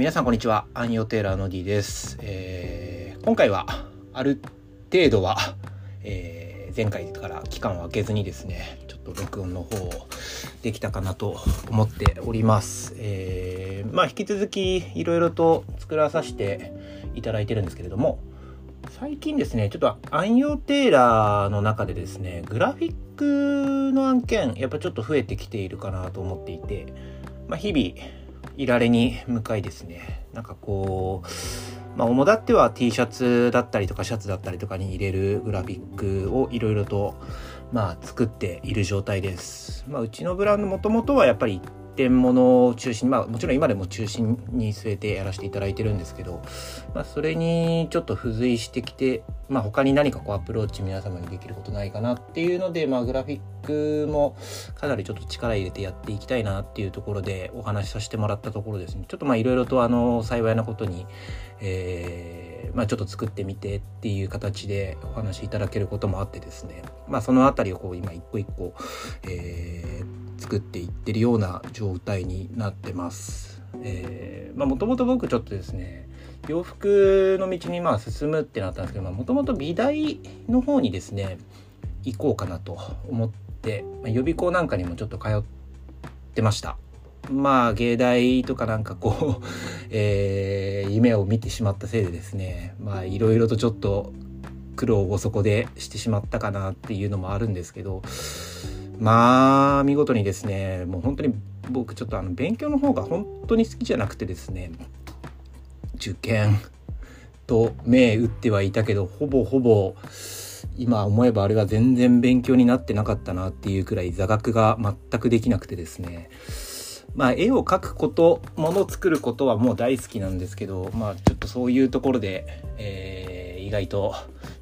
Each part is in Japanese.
皆さんこんにちは。アンヨテーラーの D です。えー今回はある程度は、えー前回から期間を空けずにですね、ちょっと録音の方をできたかなと思っております。えーまあ引き続きいろいろと作らさせていただいてるんですけれども、最近ですね、ちょっとアンヨテーラーの中でですね、グラフィックの案件、やっぱちょっと増えてきているかなと思っていて、まあ、日々、いられに向かいですね、なんかこう、まあ、主だっては T シャツだったりとかシャツだったりとかに入れるグラフィックをいろいろと、まあ、作っている状態です。まあ、うちのブランドもともとはやっぱり一点物を中心に、まあ、もちろん今でも中心に据えてやらせていただいてるんですけど、まあ、それにちょっと付随してきて、まあ、他に何かこうアプローチ皆様にできることないかなっていうので、まあ、グラフィックもかなりちょっと力入れてやっていきたいなっていうところでお話しさせてもらったところですね。ちょっとまあいろいろとあの幸いなことに、えーまあ、ちょっと作ってみてっていう形でお話しいただけることもあってですね、まあ、そのあたりをこう今一個一個、えー作っていってるような状態になってます。えまあもともと僕ちょっとですね洋服の道にまあ進むってなったんですけどもともと美大の方にですね行こうかなと思って、まあ、予備校なんかにもちょっと通ってました。まあ芸大とかなんかこう、えー夢を見てしまったせいでですねまあいろいろとちょっと苦労をそこでしてしまったかなっていうのもあるんですけどまあ見事にですねもう本当に僕ちょっとあの勉強の方が本当に好きじゃなくてですね受験と目打ってはいたけどほぼほぼ今思えばあれは全然勉強になってなかったなっていうくらい座学が全くできなくてですね。まあ絵を描くこと物を作ることはもう大好きなんですけどまあちょっとそういうところで、えー意外と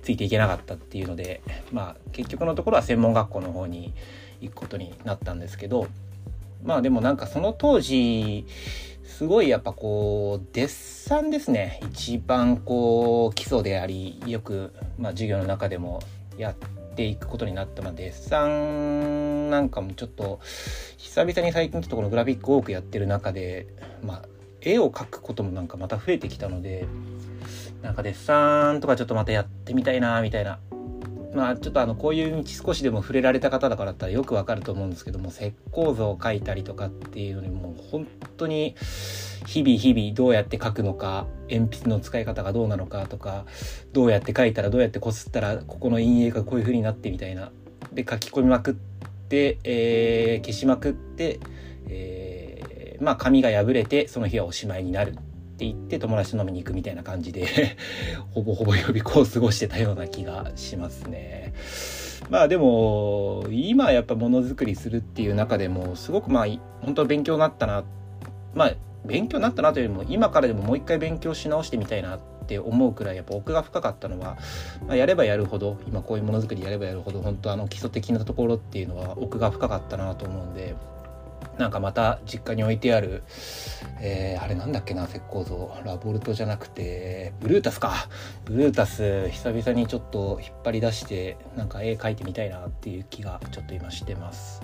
ついていけなかったっていうのでまあ結局のところは専門学校の方に行くことになったんですけどまあでもなんかその当時すごいやっぱこうデッサンですね。一番こう基礎でありよく、まあ、授業の中でもやっていくことになった、まあ、デッサンなんかもちょっと久々に最近ちょっとこのグラフィック多くやってる中で、まあ、絵を描くこともなんかまた増えてきたのでなんかデッサンとかちょっとまたやってみたいなみたいなまあちょっとあのこういう道少しでも触れられた方だからだったらよくわかると思うんですけども石膏像を描いたりとかっていうのにもう本当に日々日々どうやって描くのか鉛筆の使い方がどうなのかとかどうやって描いたらどうやってこすったらここの陰影がこういう風になってみたいな。で書き込みまくって、えー消しまくって、えーまあ紙が破れてその日はおしまいになる。って言って友達と飲みに行くみたいな感じで ほぼほぼ予備校を過ごしてたような気がしますね。まあでも今やっぱものづくりするっていう中でもすごくまあ本当勉強になったなまあ勉強になったなというよりも今からでももう一回勉強し直してみたいなって思うくらいやっぱ奥が深かったのは、まあ、やればやるほど今こういうものづくりやればやるほど本当あの基礎的なところっていうのは奥が深かったなと思うんでなんかまた実家に置いてある、えーあれなんだっけな石膏像ラボルトじゃなくてブルータスかブルータス久々にちょっと引っ張り出してなんか絵描いてみたいなっていう気がちょっと今してます。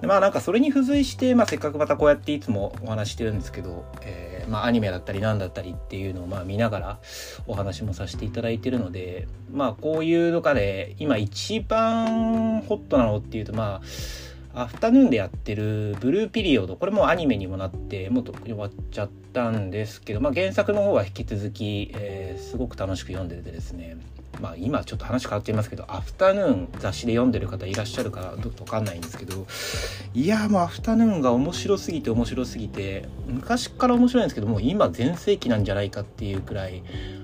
でまあなんかそれに付随して、まあ、せっかくまたこうやっていつもお話してるんですけど、えーまあ、アニメだったりなんだったりっていうのをまあ見ながらお話もさせていただいてるのでまあこういうのかで今一番ホットなのっていうとまあアフタヌーンでやってるブルーピリオドこれもアニメにもなってもうとっくに終わっちゃったんですけど、まあ、原作の方は引き続き、えーすごく楽しく読んでてですね。まあ今ちょっと話変わっちゃいますけどアフタヌーン雑誌で読んでる方いらっしゃるかどうかわかんないんですけどいやもうアフタヌーンが面白すぎて面白すぎて昔から面白いんですけどもう今全盛期なんじゃないかっていうくらい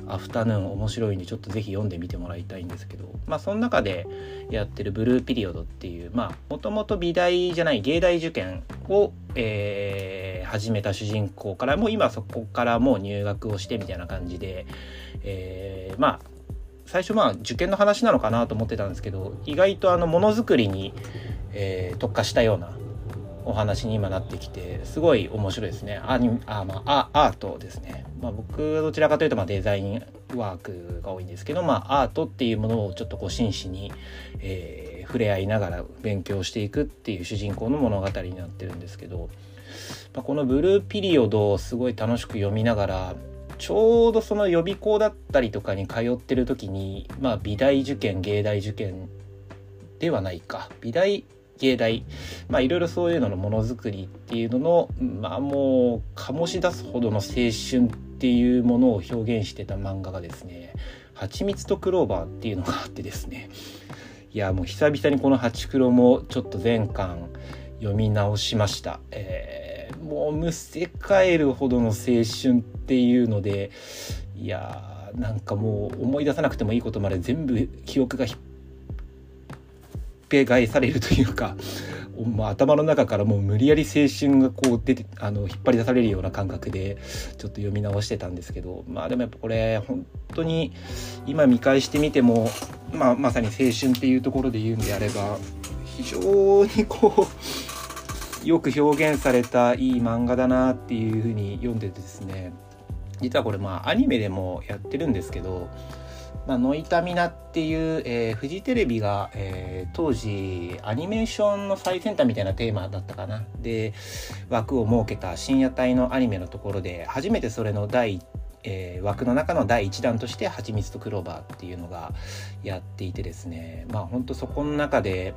アフタヌーン面白いんでちょっとぜひ読んでみてもらいたいんですけどまあその中でやってるブルーピリオドっていうまあもともと美大じゃない芸大受験を、えー始めた主人公からも今そこからもう入学をしてみたいな感じで、えーまあ最初まあ受験の話なのかなと思ってたんですけど意外とあのものづくりに、えー特化したようなお話に今なってきてすごい面白いですね。アニあ、まあ、アートですね、まあ、僕はどちらかというとまあデザインワークが多いんですけど、まあ、アートっていうものをちょっとこう真摯に、えー触れ合いながら勉強していくっていう主人公の物語になってるんですけど、まあ、この「ブルーピリオド」をすごい楽しく読みながらちょうどその予備校だったりとかに通ってる時にまあ美大受験芸大受験ではないか美大芸大まあいろいろそういうののものづくりっていうののまあもう醸し出すほどの青春っていうものを表現してた漫画がですね「はちみつとクローバー」っていうのがあってですねいやもう久々にこの「ハチクロ」もちょっと全巻読み直しました。えー、もうむせ返るほどの青春っていうのでいやーなんかもう思い出さなくてもいいことまで全部記憶がひっぺ返されるというか、ま、頭の中からもう無理やり青春がこう出てあの引っ張り出されるような感覚でちょっと読み直してたんですけどまあでもやっぱこれ本当に今見返してみても、まあ、まさに青春っていうところで言うんであれば非常にこうよく表現されたいい漫画だなっていうふうに読んでてですね。実はこれまあアニメでもやってるんですけどまあ、ノイタミナっていう、えー、フジテレビが、えー、当時アニメーションの最先端みたいなテーマだったかな。で枠を設けた深夜帯のアニメのところで初めてそれの第えー、枠の中の第1弾として「はちみつとクローバー」っていうのがやっていてですね。まあほんとそこの中で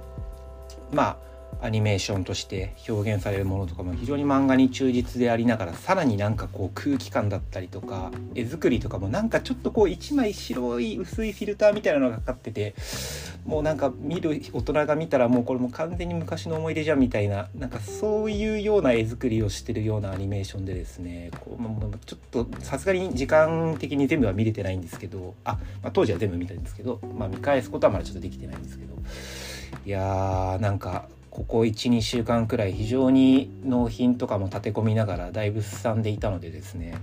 まあアニメーションとして表現されるものとかも非常に漫画に忠実でありながらさらになんかこう空気感だったりとか絵作りとかもなんかちょっとこう一枚白い薄いフィルターみたいなのがかかっててもうなんか見る大人が見たらもうこれも完全に昔の思い出じゃんみたいななんかそういうような絵作りをしてるようなアニメーションでですねこう、ちょっとさすがに時間的に全部は見れてないんですけどあ、まあ、当時は全部見たんですけど、まあ、見返すことはまだちょっとできてないんですけどいやーなんかここ12週間くらい非常に納品とかも立て込みながらだいぶすさんでいたのでですね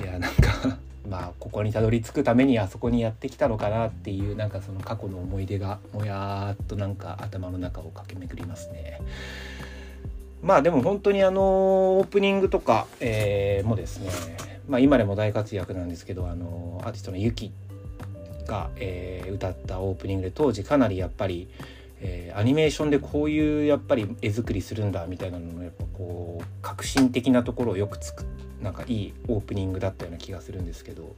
いやなんか まあここにたどり着くためにあそこにやってきたのかなっていうなんかその過去の思い出がもやっとなんか頭の中を駆け巡りますね。まあでも本当にあのオープニングとか、えー、もですね、まあ、今でも大活躍なんですけどあのアーティストのユキが、えー、歌ったオープニングで当時かなりやっぱりえー、アニメーションでこういうやっぱり絵作りするんだみたいなののやっぱこう革新的なところをよくつくなんかいいオープニングだったような気がするんですけど、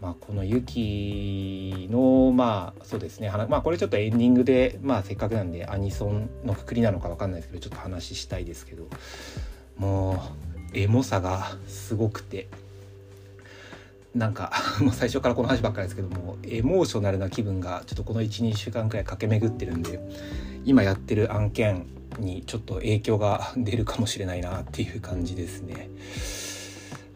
まあ、この「ユキのまあそうですねまあこれちょっとエンディングで、まあ、せっかくなんでアニソンのくくりなのか分かんないですけどちょっと話したいですけどもうエモさがすごくて。なんか もう最初からこの話ばっかりですけどもエモーショナルな気分がちょっとこの12週間くらい駆け巡ってるんで今やってる案件にちょっと影響が出るかもしれないなっていう感じですね。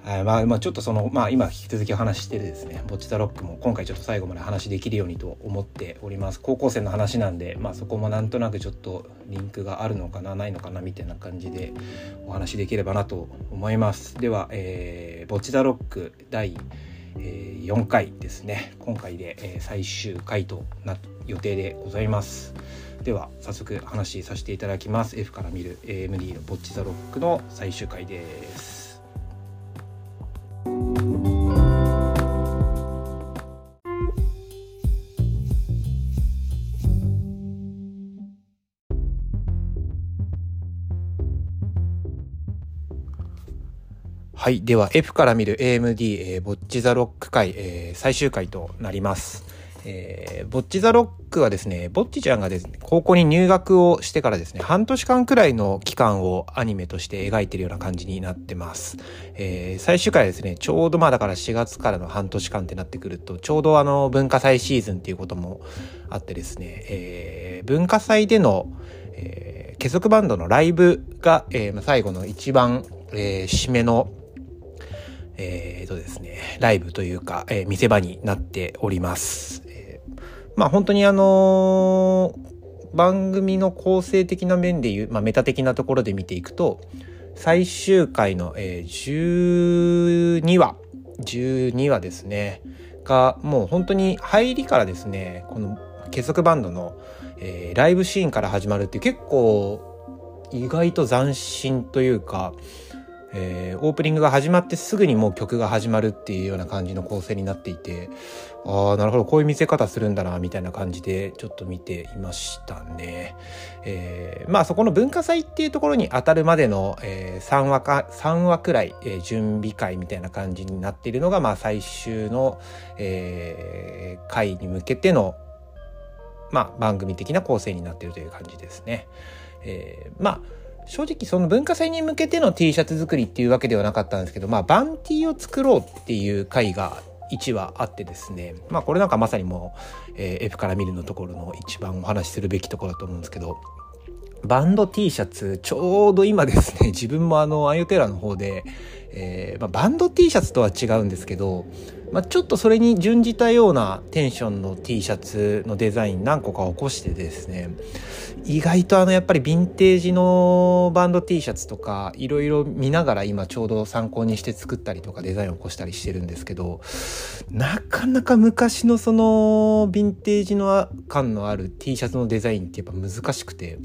はいまあ、まあちょっとそのまあ今引き続きお話ししてるですね「ボッチ・ザ・ロック」も今回ちょっと最後まで話できるようにと思っております高校生の話なんで、まあ、そこもなんとなくちょっとリンクがあるのかなないのかなみたいな感じでお話できればなと思いますでは、えー「ボッチ・ザ・ロック」第え、4回ですね。今回で、え、最終回とな予定でございます。では早速話させていただきます。F から見る AMD のボッチザロックの最終回です。はい。では、F から見る AMD、えー、ボッチザロック回、えー、最終回となります。えー、ボッチザロックはですね、ボッチちゃんがですね、高校に入学をしてからですね、半年間くらいの期間をアニメとして描いてるような感じになってます。えー、最終回はですね、ちょうどまあだから4月からの半年間ってなってくると、ちょうどあの文化祭シーズンっていうこともあってですね、えー、文化祭での、えー、結束バンドのライブが、えー、最後の一番、えー、締めのえー、とですね、ライブというか、えー、見せ場になっております。えー、まあ本当にあのー、番組の構成的な面でいう、まあメタ的なところで見ていくと、最終回の、えー、12話、12話ですね、が、もう本当に入りからですね、この結束バンドの、えー、ライブシーンから始まるって結構意外と斬新というか、えー、オープニングが始まってすぐにもう曲が始まるっていうような感じの構成になっていてああなるほどこういう見せ方するんだなみたいな感じでちょっと見ていましたね。えー、まあそこの文化祭っていうところに当たるまでの、えー、3話か3話くらい、えー、準備会みたいな感じになっているのが、まあ、最終の、えー、会に向けての、まあ、番組的な構成になっているという感じですね。えー、まあ正直その文化祭に向けての T シャツ作りっていうわけではなかったんですけど、まあ、バンティーを作ろうっていう回が1話あってですね、まあ、これなんかまさにもう、えー、F から見るのところの一番お話しするべきところだと思うんですけど、バンド T シャツ、ちょうど今ですね、自分もあの、アイオテラの方で、えー、まあ、バンド T シャツとは違うんですけど、まあ、ちょっとそれに準じたようなテンションの T シャツのデザイン何個か起こしてですね意外とあのやっぱりヴィンテージのバンド T シャツとかいろいろ見ながら今ちょうど参考にして作ったりとかデザインを起こしたりしてるんですけどなかなか昔のそのヴィンテージの感のある T シャツのデザインってやっぱ難しくて。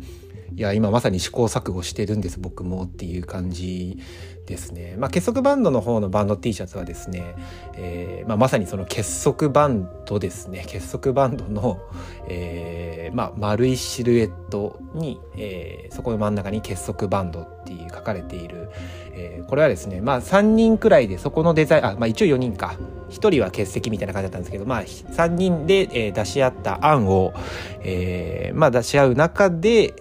いや今まさに試行錯誤してるんです僕もっていう感じですね。まあ、結束バンドの方のバンド T シャツはですね、えーまあ、まさにその結束バンドですね。結束バンドの、えーまあ、丸いシルエットに、えー、そこの真ん中に結束バンドっていう書かれている、えー、これはですね、まあ、3人くらいでそこのデザインあ、まあ、一応4人か。1人は欠席みたいな感じだったんですけど、まあ、3人で、えー、出し合った案を、えーまあ、出し合う中で、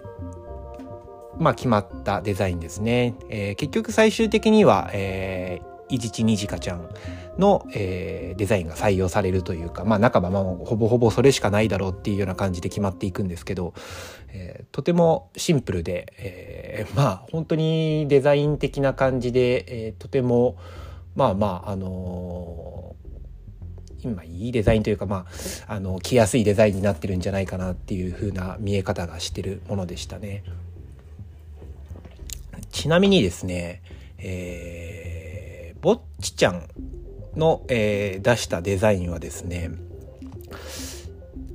まあ、決まったデザインですね。えー、結局最終的には、えー、いじちにじかちゃんの、えー、デザインが採用されるというか、まあ、半ばまあほぼほぼそれしかないだろうっていうような感じで決まっていくんですけど、えー、とてもシンプルで、えー、まあ本当にデザイン的な感じで、えー、とてもまあまああのー、今いいデザインというかまああの着やすいデザインになってるんじゃないかなっていう風な見え方がしてるものでしたね。ちなみにですね、えー、ぼっちちゃんの、えー、出したデザインはですね、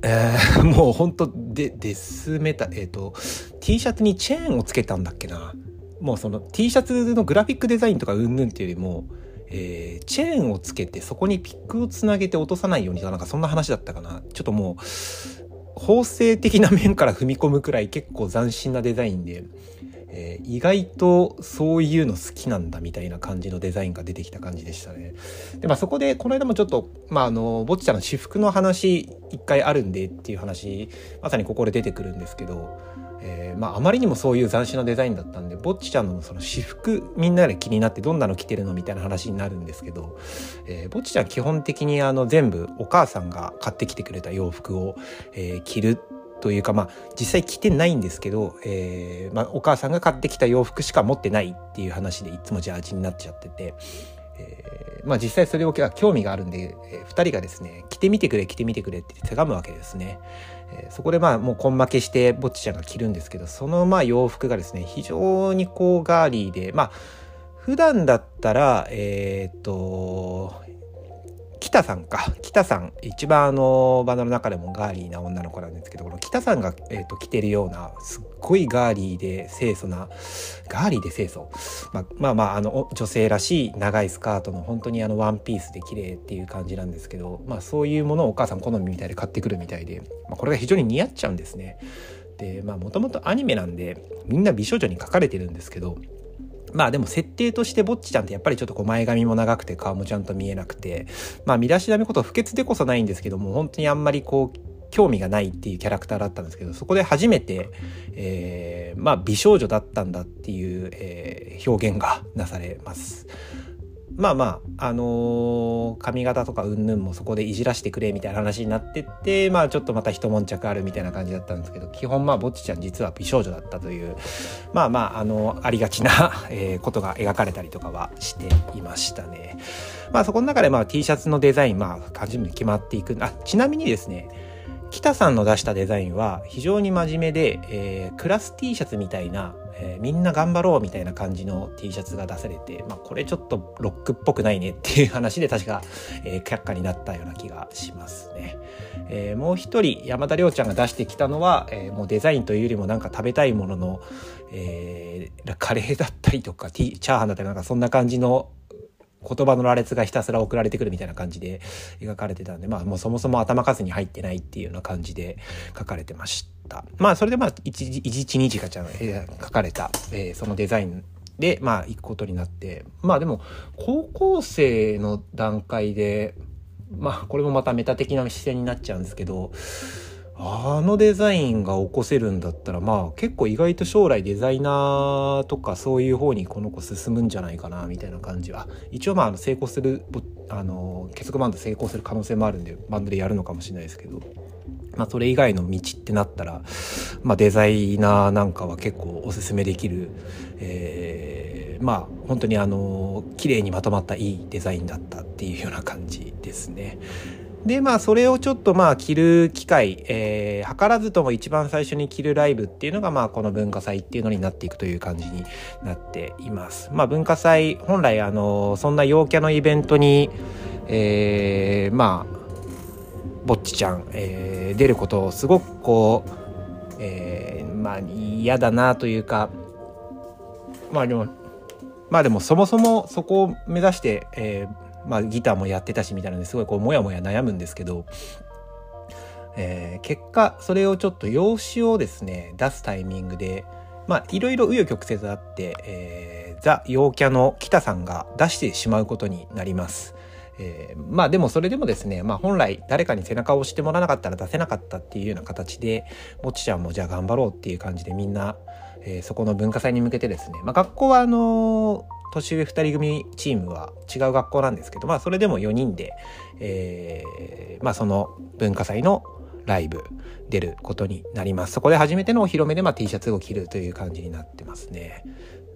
えー、もうほんとで、デスメタ、えっ、ー、と、T シャツにチェーンをつけたんだっけな。もうその T シャツのグラフィックデザインとかうんぬんっていうよりも、えー、チェーンをつけてそこにピックをつなげて落とさないようにとかなんかそんな話だったかな。ちょっともう、法制的な面から踏み込むくらい結構斬新なデザインで、えー、意外とそういうの好きなんだみたいな感じのデザインが出てきた感じでしたね。で、まあそこで、この間もちょっと、まああの、ぼっちゃんの私服の話一回あるんでっていう話、まさにここで出てくるんですけど、えー、まああまりにもそういう斬新なデザインだったんで、ぼっちちゃんのその私服みんなで気になってどんなの着てるのみたいな話になるんですけど、えー、ぼっちちゃん基本的にあの全部お母さんが買ってきてくれた洋服を、えー、着るというかまあ実際着てないんですけど、えーまあ、お母さんが買ってきた洋服しか持ってないっていう話でいつもジャージになっちゃってて、えー、まあ実際それを興味があるんで、えー、2人がですね着てみてくれ着てみてくれってせがむわけですね。えー、そこでまあもう根負けしてぼっちちゃんが着るんですけどそのまあ洋服がですね非常にこうガーリーでまあ普段だったらえっ、と北さんか北さん一番あのバンドの中でもガーリーな女の子なんですけどこの北さんが、えーと、着てるようなすっごいガーリーで清楚なガーリーで清楚、まあ、まあまああの女性らしい長いスカートの本当にあのワンピースで綺麗っていう感じなんですけど、まあ、そういうものをお母さん好みみたいで買ってくるみたいで、まあ、これが非常に似合っちゃうんですね。でまあもともとアニメなんでみんな美少女に描かれてるんですけどまあでも設定としてぼっちちゃんってやっぱりちょっとこう前髪も長くて顔もちゃんと見えなくて、まあ見出しだみこと不潔でこそないんですけども、本当にあんまりこう、興味がないっていうキャラクターだったんですけど、そこで初めて、えー、まあ美少女だったんだっていう、えー、表現がなされます。まあまあ、あのー、髪型とかうんぬんもそこでいじらしてくれみたいな話になってって、まあちょっとまた一悶着あるみたいな感じだったんですけど、基本まあぼっちちゃん実は美少女だったという、まあまあ、あの、ありがちな、えー、ことが描かれたりとかはしていましたね。まあそこの中でまあ T シャツのデザイン、まあ、初めて決まっていく。あ、ちなみにですね、北さんの出したデザインは非常に真面目で、えー、クラス T シャツみたいな、えー、みんな頑張ろうみたいな感じの T シャツが出されて、まあ、これちょっとロックっぽくないねっていう話で確か、えー、却下になったような気がしますね。えー、もう一人山田亮ちゃんが出してきたのは、えー、もうデザインというよりもなんか食べたいものの、えー、カレーだったりとかチャーハンだったりなんかそんな感じの言葉の羅列がひたすら送られてくるみたいな感じで描かれてたんで、まあもうそもそも頭数に入ってないっていうような感じで書かれてました。まあそれでまあ一時、一日かちゃん、えー、書かれた、えー、そのデザインで、まあ行くことになって、まあでも高校生の段階で、まあこれもまたメタ的な視線になっちゃうんですけど、あのデザインが起こせるんだったらまあ結構意外と将来デザイナーとかそういう方にこの子進むんじゃないかなみたいな感じ。は一応まあ成功するあの結束バンド成功する可能性もあるんでバンドでやるのかもしれないですけど。まあそれ以外の道ってなったらまあデザイナーなんかは結構おすすめできる、えー、まあ本当にあの綺麗にまとまったいいデザインだったっていうような感じですね。で、まあ、それをちょっとまあ、着る機会、えー、図らずとも一番最初に着るライブっていうのが、まあ、この文化祭っていうのになっていくという感じになっています。まあ、文化祭、本来、あの、そんな陽キャのイベントに、えー、まあ、ぼっちちゃん、えー、出ることをすごくこう、えー、まあ、嫌だなというか、まあでも、まあでもそもそもそこを目指して、えー、まあ、ギターもやってたしみたいなのですごいこうモヤモヤ悩むんですけど、えー、結果それをちょっと用紙をですね出すタイミングでまあいろいろ紆余曲折あって、えー、ザ・陽キャの北さんが出してしまうことになります。えー、まあでもそれでもですね、まあ本来誰かに背中を押してもらわなかったら出せなかったっていうような形で、ぼちちゃんもじゃあ頑張ろうっていう感じでみんな、えー、そこの文化祭に向けてですね、まあ学校はあの年上2人組チームは違う学校なんですけど、まあそれでも4人で、えー、まあその文化祭のライブ出ることになります。そこで初めてのお披露目で、まあ、T シャツを着るという感じになってますね。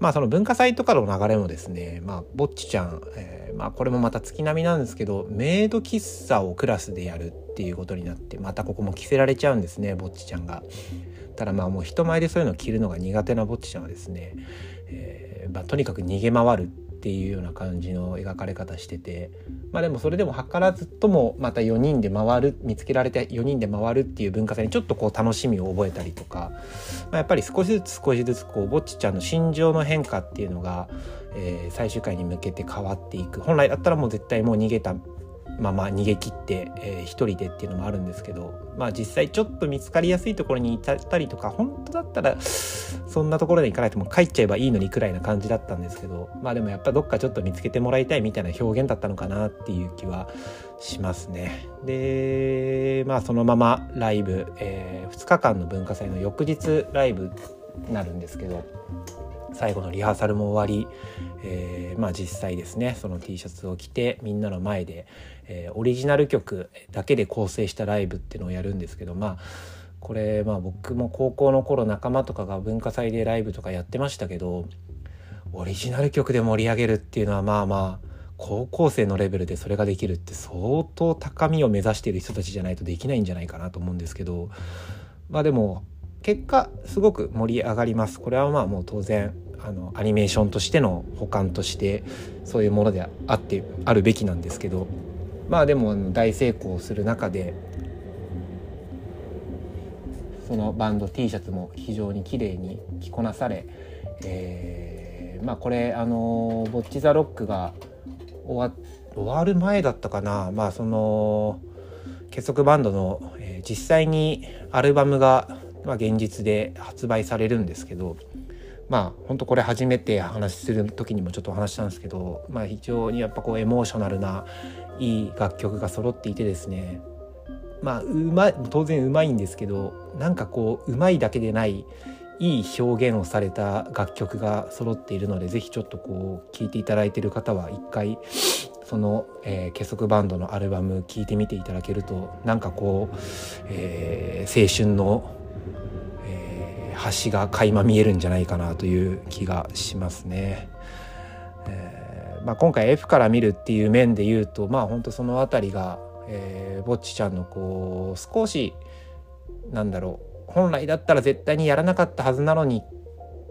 まあその文化祭とかの流れもですね、まあぼっちちゃん、えー、まあこれもまた月並みなんですけど、メイド喫茶をクラスでやるっていうことになって、またここも着せられちゃうんですね、ぼっちちゃんが。ただまあもう人前でそういうのを着るのが苦手なぼっちちゃんはですね、えー、まあ、とにかく逃げ回るっていうような感じの描かれ方しててまあでもそれでも図らずともまた4人で回る見つけられて4人で回るっていう文化祭にちょっとこう楽しみを覚えたりとか、まあ、やっぱり少しずつ少しずつこうぼっちちゃんの心情の変化っていうのが、えー、最終回に向けて変わっていく。本来だったらもう絶対もう逃げたまま逃げ切って、えー、一人でっていうのもあるんですけどまあ実際ちょっと見つかりやすいところにいたりとか本当だったらそんなところで行かないとも帰っちゃえばいいのにくらいな感じだったんですけどまあでもやっぱどっかちょっと見つけてもらいたいみたいな表現だったのかなっていう気はしますね。でまあそのままライブ、えー、2日間の文化祭の翌日ライブなるんですけど最後のリハーサルも終わり、えー、まあ実際ですねその T シャツを着てみんなの前で、えー、オリジナル曲だけで構成したライブっていうのをやるんですけどまあこれまあ僕も高校の頃仲間とかが文化祭でライブとかやってましたけどオリジナル曲で盛り上げるっていうのはまあまあ高校生のレベルでそれができるって相当高みを目指している人たちじゃないとできないんじゃないかなと思うんですけどまあでも結果すごく盛り上がります。これはまあもう当然あのアニメーションとしての補完としてそういうものであってあるべきなんですけど。まあでも大成功する中でそのバンド T シャツも非常に綺麗に着こなされ、えー、まあこれあのボッチ・ザ・ロックが終わる前だったかな。まあその結束バンドの、えー、実際にアルバムが、まあ、現実で発売されるんですけどまあ本当これ初めて話する時にもちょっとお話したんですけど、まあ、非常にやっぱこうエモーショナルないい楽曲が揃っていてですねまあうま当然うまいんですけどなんかこううまいだけでないいい表現をされた楽曲が揃っているので是非ちょっとこう聴いていただいている方は一回その、えー、結束バンドのアルバム聴いてみていただけるとなんかこう、えー、青春の橋が垣間見えるんじゃないかなという気がしますね。えー、まあ、今回 F から見るっていう面で言うとまあ本当その辺りが、えー、ぼっちちゃんのこう少しなんだろう本来だったら絶対にやらなかったはずなのに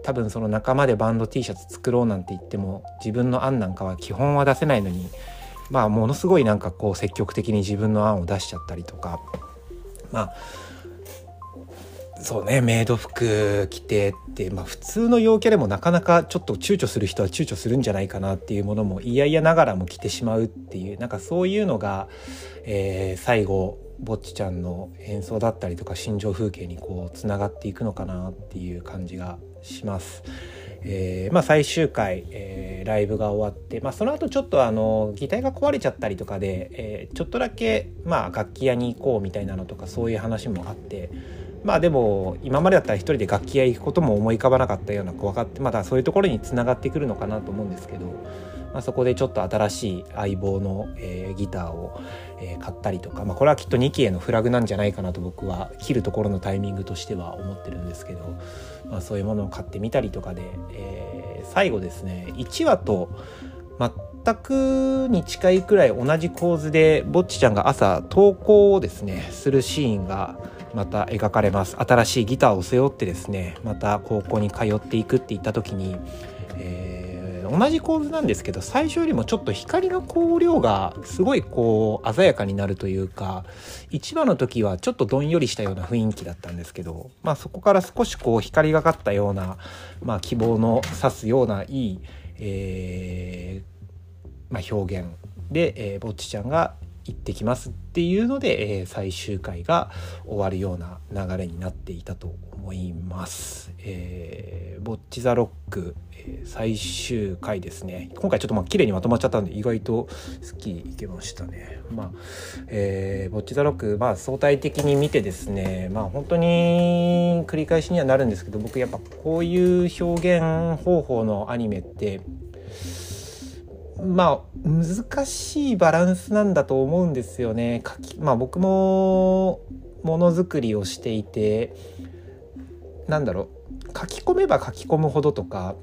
多分その仲間でバンド T シャツ作ろうなんて言っても自分の案なんかは基本は出せないのにまあものすごいなんかこう積極的に自分の案を出しちゃったりとかまあそうねメイド服着てって、まあ、普通の陽キャでもなかなかちょっと躊躇する人は躊躇するんじゃないかなっていうものも嫌々ながらも着てしまうっていうなんかそういうのが、えー、最後ぼっちちゃんの演奏だったりとか心情風景にこうつながっていくのかなっていう感じがします。えー、まあ、最終回、えー、ライブが終わって、まあ、その後ちょっとあの擬態が壊れちゃったりとかで、えー、ちょっとだけ、まあ、楽器屋に行こうみたいなのとかそういう話もあってまあでも今までだったら一人で楽器屋行くことも思い浮かばなかったような怖がってまたそういうところにつながってくるのかなと思うんですけど、まあ、そこでちょっと新しい相棒の、えー、ギターを、えー、買ったりとか、まあ、これはきっと2期へのフラグなんじゃないかなと僕は切るところのタイミングとしては思ってるんですけど、まあ、そういうものを買ってみたりとかで、えー、最後ですね1話と全くに近いくらい同じ構図でぼっちちゃんが朝投稿をですねするシーンがまた描かれます。新しいギターを背負ってですねまた高校に通っていくって言った時に、えー、同じ構図なんですけど最初よりもちょっと光の光量がすごいこう鮮やかになるというか1話の時はちょっとどんよりしたような雰囲気だったんですけど、まあ、そこから少しこう光がかったような、まあ、希望の指すようないい、えーまあ、表現で、えー、ぼっちちゃんが行ってきますっていうので、えー、最終回が終わるような流れになっていたと思います。えー、ボッチ・ザ・ロック、えー、最終回ですね今回ちょっとまあ綺麗にまとまっちゃったんで意外と好きいけましたね。まあえー、ボッチ・ザ・ロック、まあ、相対的に見てですねまあ本当に繰り返しにはなるんですけど僕やっぱこういう表現方法のアニメってまあ難しいバランスなんだと思うんですよね。まあ僕もものづくりをしていてなんだろう書き込めば書き込むほどとか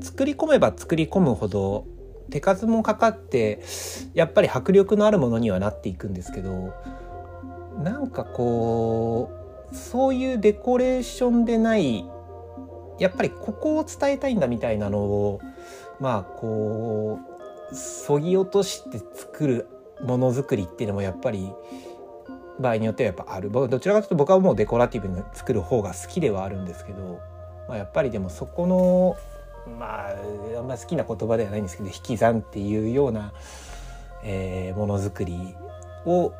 作り込めば作り込むほど手数もかかってやっぱり迫力のあるものにはなっていくんですけどなんかこうそういうデコレーションでないやっぱりここを伝えたいんだみたいなのをまあこうそぎ落として作るものづくりっていうのもやっぱり場合によってはやっぱある。どちらかというと僕はもうデコラティブに作る方が好きではあるんですけど、まあ、やっぱりでもそこのまああんま好きな言葉ではないんですけど引き算っていうような、えー、ものづくりを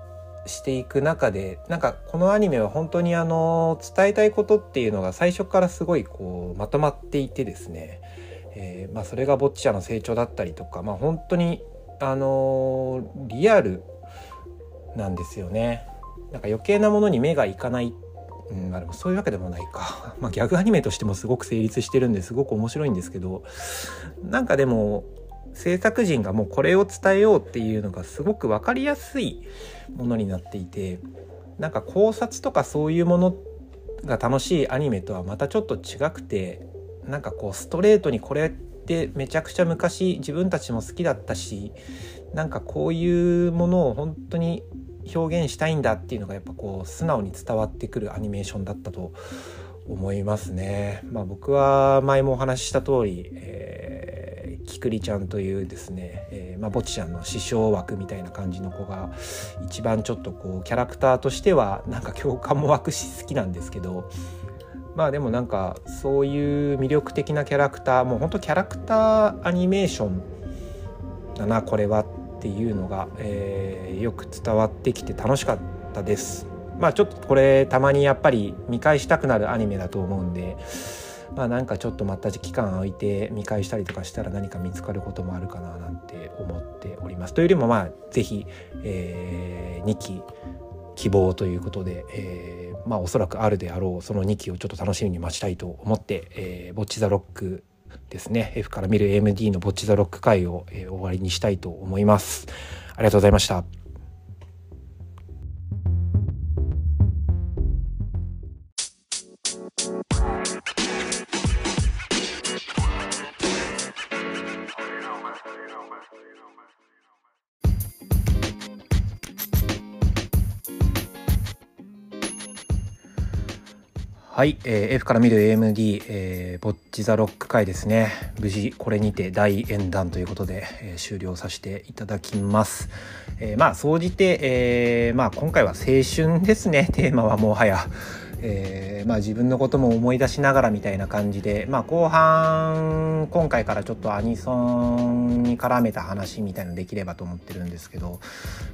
していく中でなんかこのアニメは本当にあの伝えたいことっていうのが最初からすごいこうまとまっていてですね。えー、まあ、それがボッチャの成長だったりとか、まあ、本当に、あのー、リアルなんですよね。なんか余計なものに目がいかない、うん、あ、でもそういうわけでもないか、まあ、ギャグアニメとしてもすごく成立してるんですごく面白いんですけどなんかでも制作陣がもうこれを伝えようっていうのがすごく分かりやすいものになっていてなんか考察とかそういうものが楽しいアニメとはまたちょっと違くてなんかこうストレートにこれってめちゃくちゃ昔自分たちも好きだったしなんかこういうものを本当に表現したいんだっていうのがやっぱこう素直に伝わってくるアニメーションだったと思いますね。まあ、僕は前もお話しした通り、えー、きくりちゃんというですね、えー、まあ、ぼちちゃんの師匠枠みたいな感じの子が一番ちょっとこうキャラクターとしてはなんか共感も湧くし好きなんですけどまあでもなんかそういう魅力的なキャラクターもうほんとキャラクターアニメーションだなこれはっていうのが、えー、よく伝わってきて楽しかったです。まあちょっとこれたまにやっぱり見返したくなるアニメだと思うんでまあなんかちょっとまた期間置いて見返したりとかしたら何か見つかることもあるかななんて思っております。というよりもまあ是非、えー、2期希望ということで、えー、まあおそらくあるであろうその2期をちょっと楽しみに待ちたいと思って、えー、ボッチ・ザ・ロックですね F から見る AMD のボッチ・ザ・ロック回を、えー、終わりにしたいと思います。ありがとうございました。はい、えー、F から見る AMD、えー、ボッチザロック会ですね。無事これにて大演談ということで、えー、終了させていただきます、えー、まあ総じて、えー、まあ今回は青春ですね。テーマはもはや。えー、まあ、自分のことも思い出しながらみたいな感じで、まあ、後半今回からちょっとアニソンに絡めた話みたいのできればと思ってるんですけど、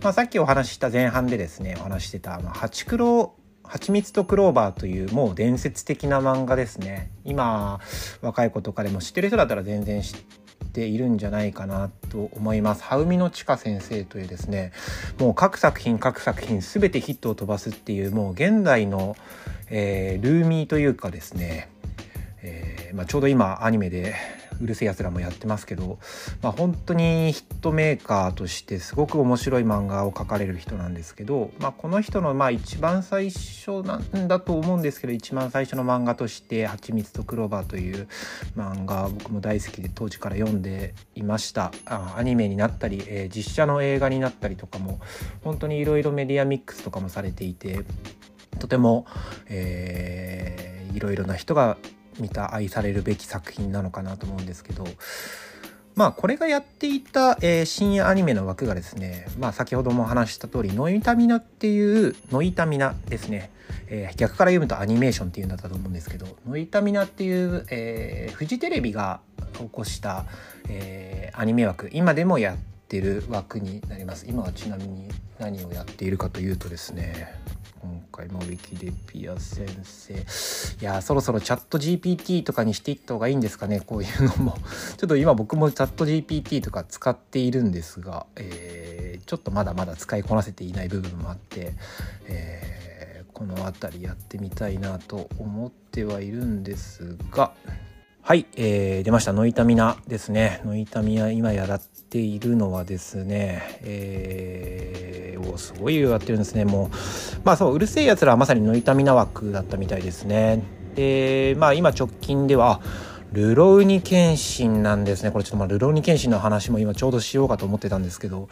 まあ、さっきお話しした前半でですねお話してた、まあ、ハチクロはちみつとクローバーというもう伝説的な漫画ですね。今若い子とかでも知ってる人だったら全然知っているんじゃないかなと思います。羽海のちか先生というですねもう各作品各作品全てヒットを飛ばすっていうもう現代の、えー、ルーミーというかですね、えーまあ、ちょうど今アニメでうるせえやつらもやってますけど、まあ、本当にヒットメーカーとしてすごく面白い漫画を描かれる人なんですけど、まあ、この人のまあ一番最初なんだと思うんですけど一番最初の漫画として「はちみつとクローバー」という漫画僕も大好きで当時から読んでいました。あアニメになったり、えー、実写の映画になったりとかも本当にいろいろメディアミックスとかもされていてとても、えー、いろいろな人が見た愛されるべき作品なのかなと思うんですけどまあこれがやっていた、えー、深夜アニメの枠がですねまあ先ほども話した通りノイタミナっていうノイタミナですね、えー、逆から読むとアニメーションっていうんだったと思うんですけどノイタミナっていう、えー、フジテレビが起こした、えー、アニメ枠今でもやってる枠になります。今はちなみに何をやっているかというとですね今回もウィキデピア先生いやそろそろチャット GPT とかにしていった方がいいんですかねこういうのも ちょっと今僕もチャット GPT とか使っているんですが、えー、ちょっとまだまだ使いこなせていない部分もあって、えー、この辺りやってみたいなと思ってはいるんですがはい、えー、出ました。ノイタミナですね。ノイタミナ今やているのはですね、えー、おすごいやってるんですね。もう、まあそう、うるせえやつらはまさにノイタミナ枠だったみたいですね。で、まあ今直近では、ルロウニケンシンなんですね。これちょっとまあルロウニケンシンの話も今ちょうどしようかと思ってたんですけど、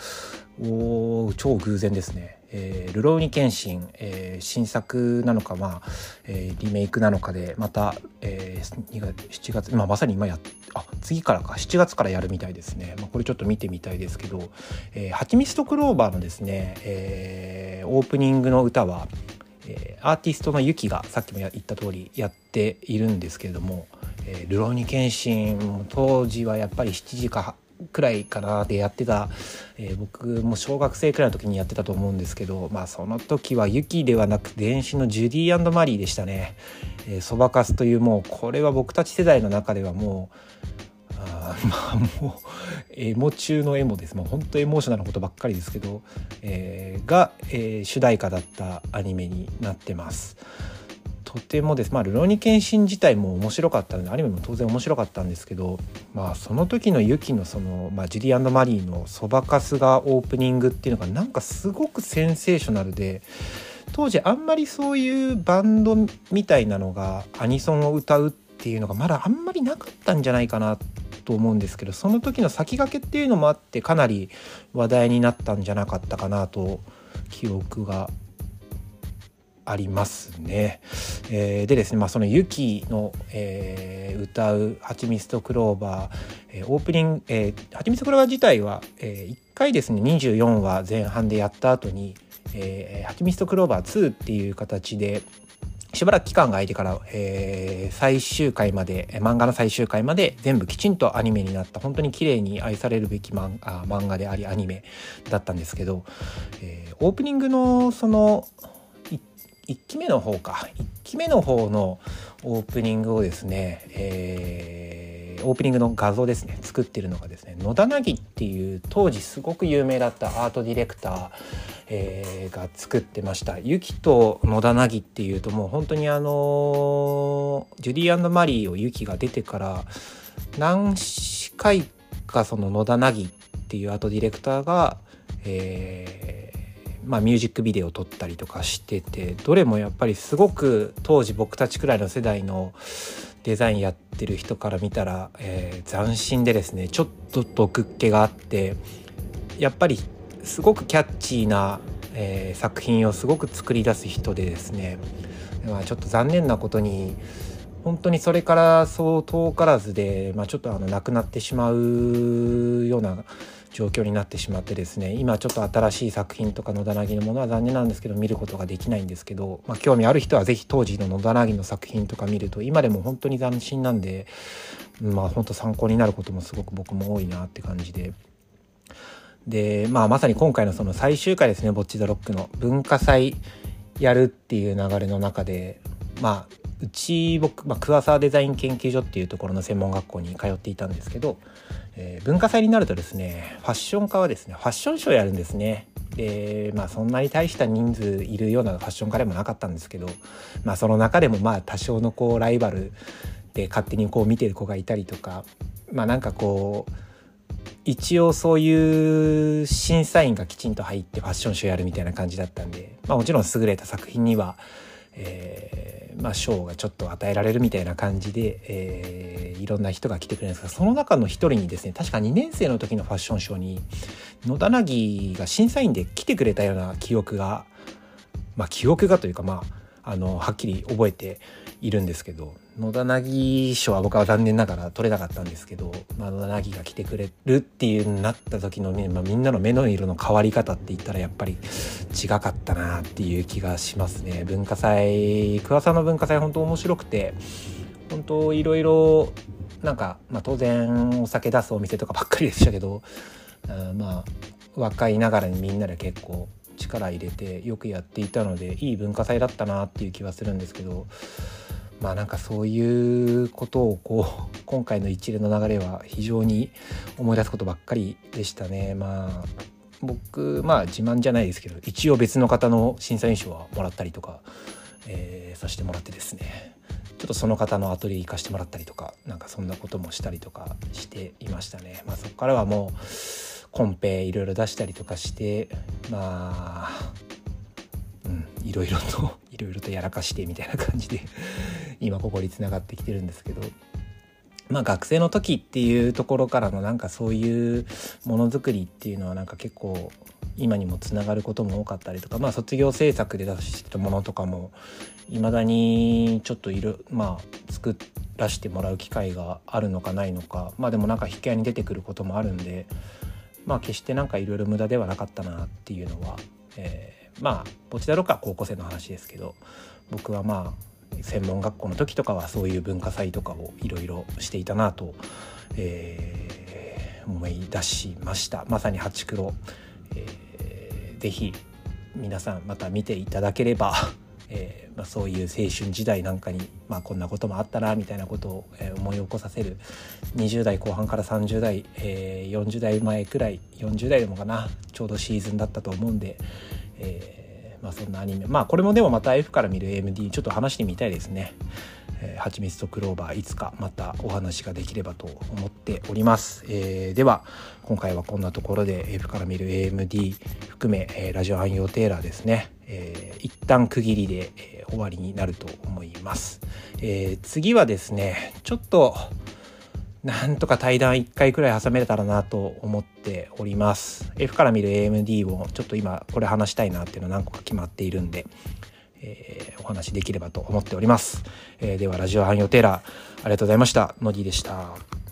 お超偶然ですね。えー、ルロウニケンシン、えー、新作なのか、まあ、えー、リメイクなのかで、また、えー、2月、7月、今まさに今やあ、次からか、7月からやるみたいですね。まあ、これちょっと見てみたいですけど、えー、ハチミストクローバーのですね、えー、オープニングの歌は、えー、アーティストのユキがさっきも言った通りやっているんですけれども、えー、ルローニケンシン当時はやっぱり7時かくらいかなでやってた、えー、僕も小学生くらいの時にやってたと思うんですけどまあその時はユキではなく電子のジュディマリーでしたね。え、そばかすというもうこれは僕たち世代の中ではもうあまあもうエモ中のエモですもう本当エモーショナルなことばっかりですけど、えー、が、えー、主題歌だったアニメになってます。とてもです。まあルロニケンシン自体も面白かったのでアニメも当然面白かったんですけどまあその時のユキのその、まあ、ジュディマリーのそばかすがオープニングっていうのがなんかすごくセンセーショナルで当時あんまりそういうバンドみたいなのがアニソンを歌うっていうのがまだあんまりなかったんじゃないかなと思うんですけどその時の先駆けっていうのもあってかなり話題になったんじゃなかったかなと記憶がありますね。えー、でですね、まあ、そのユキの、えー、歌う「はちみつとクローバー」えー、オープニング、えー、はちみつとクローバー自体は、えー、1回ですね24話前半でやった後に「えー、はちみつとクローバー2」っていう形でしばらく期間が空いてから、えー、最終回まで漫画の最終回まで全部きちんとアニメになった本当に綺麗に愛されるべき漫あ漫画でありアニメだったんですけど、えー、オープニングのその1期目の方か。1期目の方のオープニングをですね、えー、オープニングの画像ですね作ってるのがですね野田凪っていう当時すごく有名だったアートディレクター、えー、が作ってました。ユキと野田凪っていうともう本当にあのジュディマリーをユキが出てから何回かその野田凪っていうアートディレクターが、えーまあ、ミュージックビデオを撮ったりとかしててどれもやっぱりすごく当時僕たちくらいの世代のデザインやってる人から見たら、えー、斬新でですねちょっと毒っ気があってやっぱりすごくキャッチーな、えー、作品をすごく作り出す人でですねまあ、ちょっと残念なことに本当にそれからそう遠からずで、まあ、ちょっとあの亡くなってしまうような状況になってしまってですね今ちょっと新しい作品とか野田凪のものは残念なんですけど見ることができないんですけど、まあ、興味ある人は是非当時の野田凪の作品とか見ると今でも本当に斬新なんでまあ本当参考になることもすごく僕も多いなって感じで。で、まあ、まさに今回のその最終回ですね「ボッチ・ザ・ロック」の文化祭やるっていう流れの中でまあうち僕、まあ、桑沢デザイン研究所っていうところの専門学校に通っていたんですけど、えー、文化祭になるとですねファッション科はですねファッションショーやるんですね。でまあそんなに大した人数いるようなファッション科でもなかったんですけど、まあ、その中でもまあ多少のこうライバルで勝手にこう見てる子がいたりとかまあなんかこう一応そういう審査員がきちんと入ってファッションショーやるみたいな感じだったんで、まあ、もちろん優れた作品にはえー、まあ、賞がちょっと与えられるみたいな感じで、えー、いろんな人が来てくれるんですがその中の一人にですね確か2年生の時のファッションショーに野田凪が審査員で来てくれたような記憶がまあ記憶がというかまああのはっきり覚えているんですけど野田凪賞は僕は残念ながら取れなかったんですけど、まあ、野田凪が来てくれるっていうなった時の、まあ、みんなの目の色の変わり方って言ったらやっぱり違かったなっていう気がしますね。文化祭桑さんの文化祭本当面白くて本当いろいろなんか、まあ、当然お酒出すお店とかばっかりでしたけどあまあ若いながらにみんなで結構力入れてよくやっていたのでいい文化祭だったなっていう気はするんですけどまあなんかそういうことをこう 今回の一連の流れは非常に思い出すことばっかりでしたね。まあ僕まあ自慢じゃないですけど一応別の方の審査員賞はもらったりとか、えー、させてもらってですね。ちょっとその方のアトリエ行かしてもらったりとかなんかそんなこともしたりとかしていましたね。まあそこからはもうコンペいろいろ出したりとかしてまあうんいろいろといろいろとやらかしてみたいな感じで 今ここにつながってきてるんですけど。まあ学生の時っていうところからのなんかそういうものづくりっていうのはなんか結構今にもつながることも多かったりとかまあ卒業制作で出してたものとかもいまだにちょっといるまあ作らせてもらう機会があるのかないのかまあでもなんか引き合いに出てくることもあるんでまあ決してなんかいろいろ無駄ではなかったなっていうのは、えーまあポチだろうか高校生の話ですけど僕はまあ専門学校の時とかはそういう文化祭とかをいろいろしていたなと、えー、思い出しました。まさにハチクロ、えー、ぜひ皆さんまた見ていただければ えーまあ、そういう青春時代なんかに、まあ、こんなこともあったなみたいなことを、えー、思い起こさせる20代後半から30代、えー、40代前くらい40代でもかなちょうどシーズンだったと思うんで、えーまあ、そんなアニメまあこれもでもまた F から見る AMD ちょっと話してみたいですね。えー、はちみつとクローバーいつかまたお話ができればと思っております、えー、では今回はこんなところで F から見る AMD 含め、えー、ラジオ汎用テーラーですね、えー、一旦区切りで、え、終わりになると思います、え、次はですねちょっとなんとか対談1回くらい挟めれたらなと思っております F から見る AMD をちょっと今これ話したいなっていうの何個か決まっているんでえー、お話できればと思っております。えー、では、ラジオ汎用テーラー、ありがとうございました。のぎでした。